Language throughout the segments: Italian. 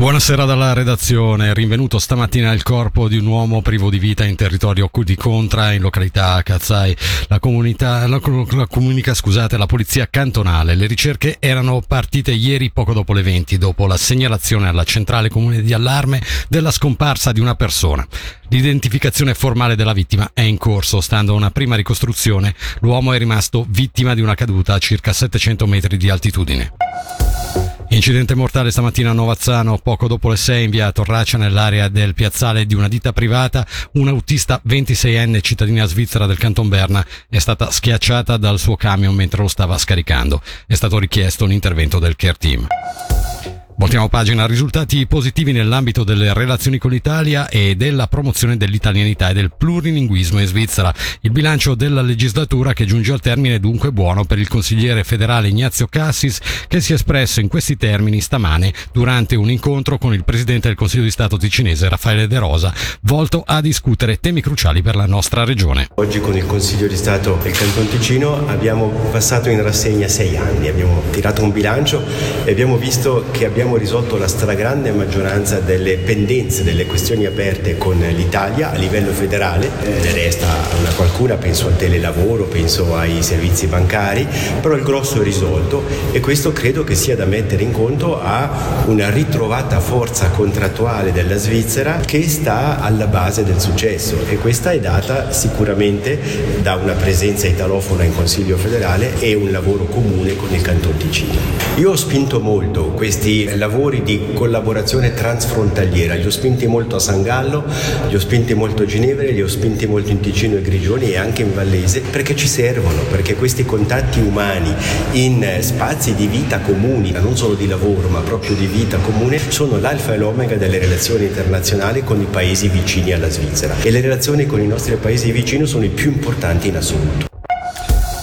Buonasera dalla redazione. Rinvenuto stamattina il corpo di un uomo privo di vita in territorio di Contra, in località Cazzai. La, comunità, la, la comunica, scusate, la polizia cantonale. Le ricerche erano partite ieri poco dopo le 20, dopo la segnalazione alla centrale comune di allarme della scomparsa di una persona. L'identificazione formale della vittima è in corso, stando a una prima ricostruzione. L'uomo è rimasto vittima di una caduta a circa 700 metri di altitudine. Incidente mortale stamattina a Novazzano, poco dopo le 6 in via Torraccia nell'area del piazzale di una ditta privata, un'autista 26enne cittadina svizzera del Canton Berna è stata schiacciata dal suo camion mentre lo stava scaricando. È stato richiesto un intervento del care team. Voltiamo pagina, risultati positivi nell'ambito delle relazioni con l'Italia e della promozione dell'italianità e del plurilinguismo in Svizzera. Il bilancio della legislatura che giunge al termine è dunque buono per il consigliere federale Ignazio Cassis che si è espresso in questi termini stamane durante un incontro con il presidente del Consiglio di Stato ticinese Raffaele De Rosa, volto a discutere temi cruciali per la nostra regione. Oggi con il Consiglio di Stato del Canton Ticino abbiamo passato in rassegna sei anni, abbiamo tirato un bilancio e abbiamo visto che abbiamo abbiamo risolto la stragrande maggioranza delle pendenze, delle questioni aperte con l'Italia a livello federale, eh, ne resta una qualcuna, penso al telelavoro, penso ai servizi bancari, però il grosso è risolto e questo credo che sia da mettere in conto a una ritrovata forza contrattuale della Svizzera che sta alla base del successo e questa è data sicuramente da una presenza italofona in Consiglio federale e un lavoro comune con il Canton Ticino. Io ho spinto molto questi lavori di collaborazione transfrontaliera. Li ho spinti molto a San Gallo, li ho spinti molto a Ginevra, li ho spinti molto in Ticino e Grigioni e anche in Vallese perché ci servono, perché questi contatti umani in spazi di vita comuni, non solo di lavoro ma proprio di vita comune, sono l'alfa e l'omega delle relazioni internazionali con i paesi vicini alla Svizzera e le relazioni con i nostri paesi vicini sono i più importanti in assoluto.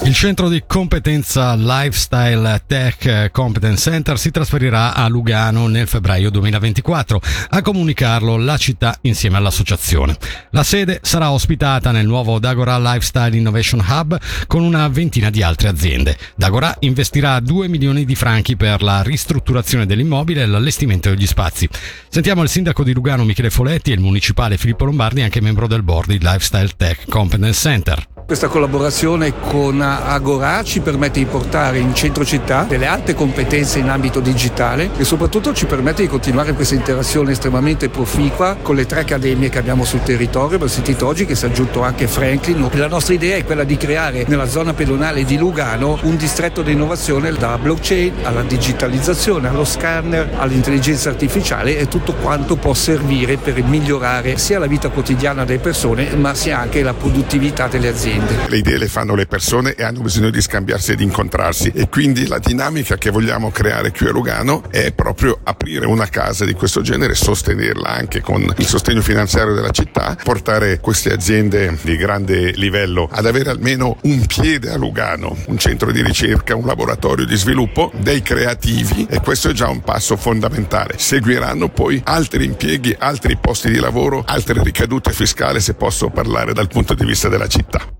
Il centro di competenza Lifestyle Tech Competence Center si trasferirà a Lugano nel febbraio 2024. A comunicarlo la città insieme all'associazione. La sede sarà ospitata nel nuovo Dagora Lifestyle Innovation Hub con una ventina di altre aziende. Dagora investirà 2 milioni di franchi per la ristrutturazione dell'immobile e l'allestimento degli spazi. Sentiamo il sindaco di Lugano Michele Foletti e il municipale Filippo Lombardi, anche membro del board di Lifestyle Tech Competence Center. Questa collaborazione con Agora ci permette di portare in centro città delle alte competenze in ambito digitale e soprattutto ci permette di continuare questa interazione estremamente proficua con le tre accademie che abbiamo sul territorio. Abbiamo sentito oggi che si è aggiunto anche Franklin. La nostra idea è quella di creare nella zona pedonale di Lugano un distretto di innovazione da blockchain alla digitalizzazione, allo scanner, all'intelligenza artificiale e tutto quanto può servire per migliorare sia la vita quotidiana delle persone ma sia anche la produttività delle aziende. Le idee le fanno le persone e hanno bisogno di scambiarsi e di incontrarsi e quindi la dinamica che vogliamo creare qui a Lugano è proprio aprire una casa di questo genere, sostenerla anche con il sostegno finanziario della città, portare queste aziende di grande livello ad avere almeno un piede a Lugano, un centro di ricerca, un laboratorio di sviluppo dei creativi e questo è già un passo fondamentale. Seguiranno poi altri impieghi, altri posti di lavoro, altre ricadute fiscali se posso parlare dal punto di vista della città.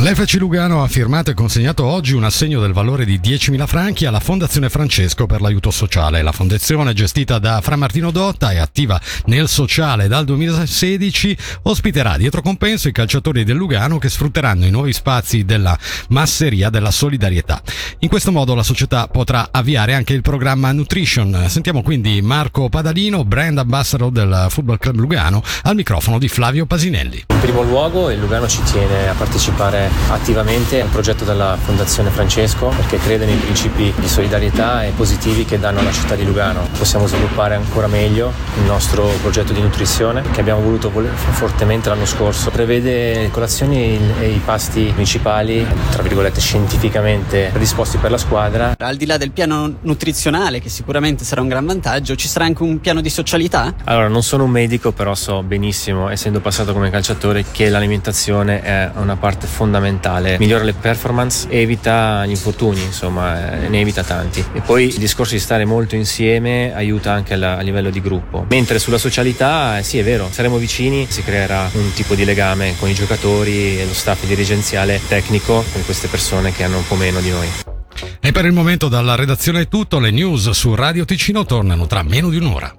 L'FC Lugano ha firmato e consegnato oggi un assegno del valore di 10.000 franchi alla Fondazione Francesco per l'aiuto sociale. La fondazione, gestita da Fra Martino Dotta e attiva nel sociale dal 2016, ospiterà dietro compenso i calciatori del Lugano che sfrutteranno i nuovi spazi della masseria della solidarietà. In questo modo la società potrà avviare anche il programma Nutrition. Sentiamo quindi Marco Padalino, brand ambassador del Football Club Lugano, al microfono di Flavio Pasinelli. In primo luogo il Lugano ci tiene a partecipare attivamente al progetto della Fondazione Francesco perché crede nei principi di solidarietà e positivi che danno alla città di Lugano. Possiamo sviluppare ancora meglio il nostro progetto di nutrizione che abbiamo voluto fortemente l'anno scorso. Prevede le colazioni e i pasti principali, tra virgolette scientificamente predisposti per la squadra. Al di là del piano nutrizionale che sicuramente sarà un gran vantaggio, ci sarà anche un piano di socialità? Allora, non sono un medico, però so benissimo, essendo passato come calciatore, che l'alimentazione è una parte fondamentale fondamentale, migliora le performance, evita gli infortuni, insomma, eh, ne evita tanti. E poi il discorso di stare molto insieme aiuta anche a livello di gruppo. Mentre sulla socialità, eh, sì, è vero, saremo vicini, si creerà un tipo di legame con i giocatori e lo staff dirigenziale tecnico con queste persone che hanno un po' meno di noi. E per il momento dalla redazione è tutto, le news su Radio Ticino tornano tra meno di un'ora.